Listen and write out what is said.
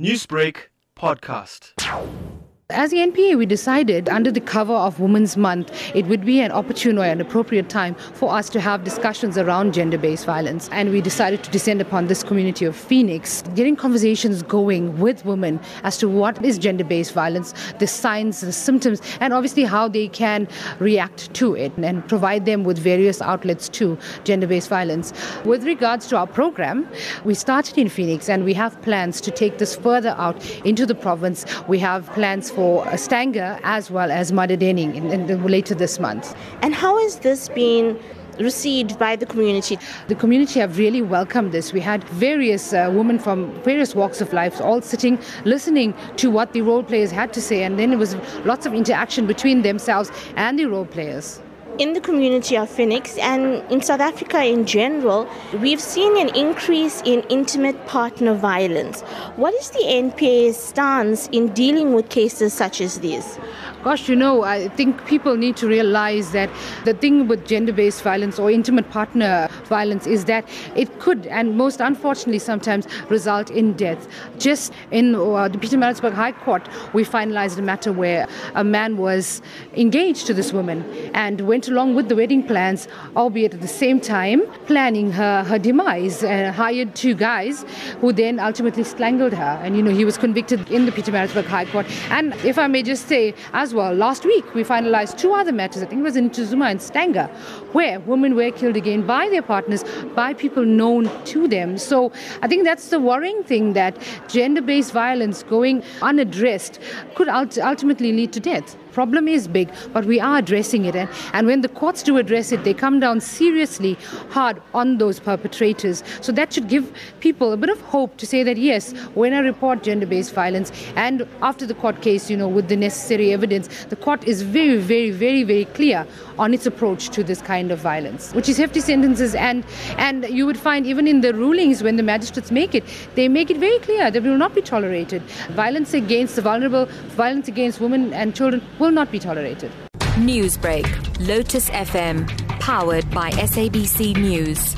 Newsbreak podcast. As the NPA, we decided under the cover of Women's Month, it would be an opportune or an appropriate time for us to have discussions around gender based violence. And we decided to descend upon this community of Phoenix, getting conversations going with women as to what is gender based violence, the signs, the symptoms, and obviously how they can react to it and provide them with various outlets to gender based violence. With regards to our program, we started in Phoenix and we have plans to take this further out into the province. We have plans for Stanger as well as Madadeni in, in, later this month. And how has this been received by the community? The community have really welcomed this. We had various uh, women from various walks of life all sitting, listening to what the role players had to say, and then it was lots of interaction between themselves and the role players in the community of Phoenix and in South Africa in general, we've seen an increase in intimate partner violence. What is the NPA's stance in dealing with cases such as these? Gosh, you know, I think people need to realize that the thing with gender based violence or intimate partner violence is that it could, and most unfortunately sometimes, result in death. Just in uh, the Pietermaritzburg High Court, we finalized a matter where a man was engaged to this woman and went along with the wedding plans, albeit at the same time planning her, her demise, and uh, hired two guys who then ultimately strangled her. And, you know, he was convicted in the Pietermaritzburg High Court. And if I may just say, as well. Last week, we finalized two other matters. I think it was in Ntuzuma and Stanger, where women were killed again by their partners, by people known to them. So I think that's the worrying thing that gender based violence going unaddressed could ultimately lead to death problem is big, but we are addressing it. And, and when the courts do address it, they come down seriously hard on those perpetrators. So that should give people a bit of hope to say that, yes, when I report gender based violence and after the court case, you know, with the necessary evidence, the court is very, very, very, very clear on its approach to this kind of violence, which is hefty sentences. And, and you would find even in the rulings when the magistrates make it, they make it very clear that we will not be tolerated. Violence against the vulnerable, violence against women and children will not be tolerated. Newsbreak, Lotus FM, powered by SABC News.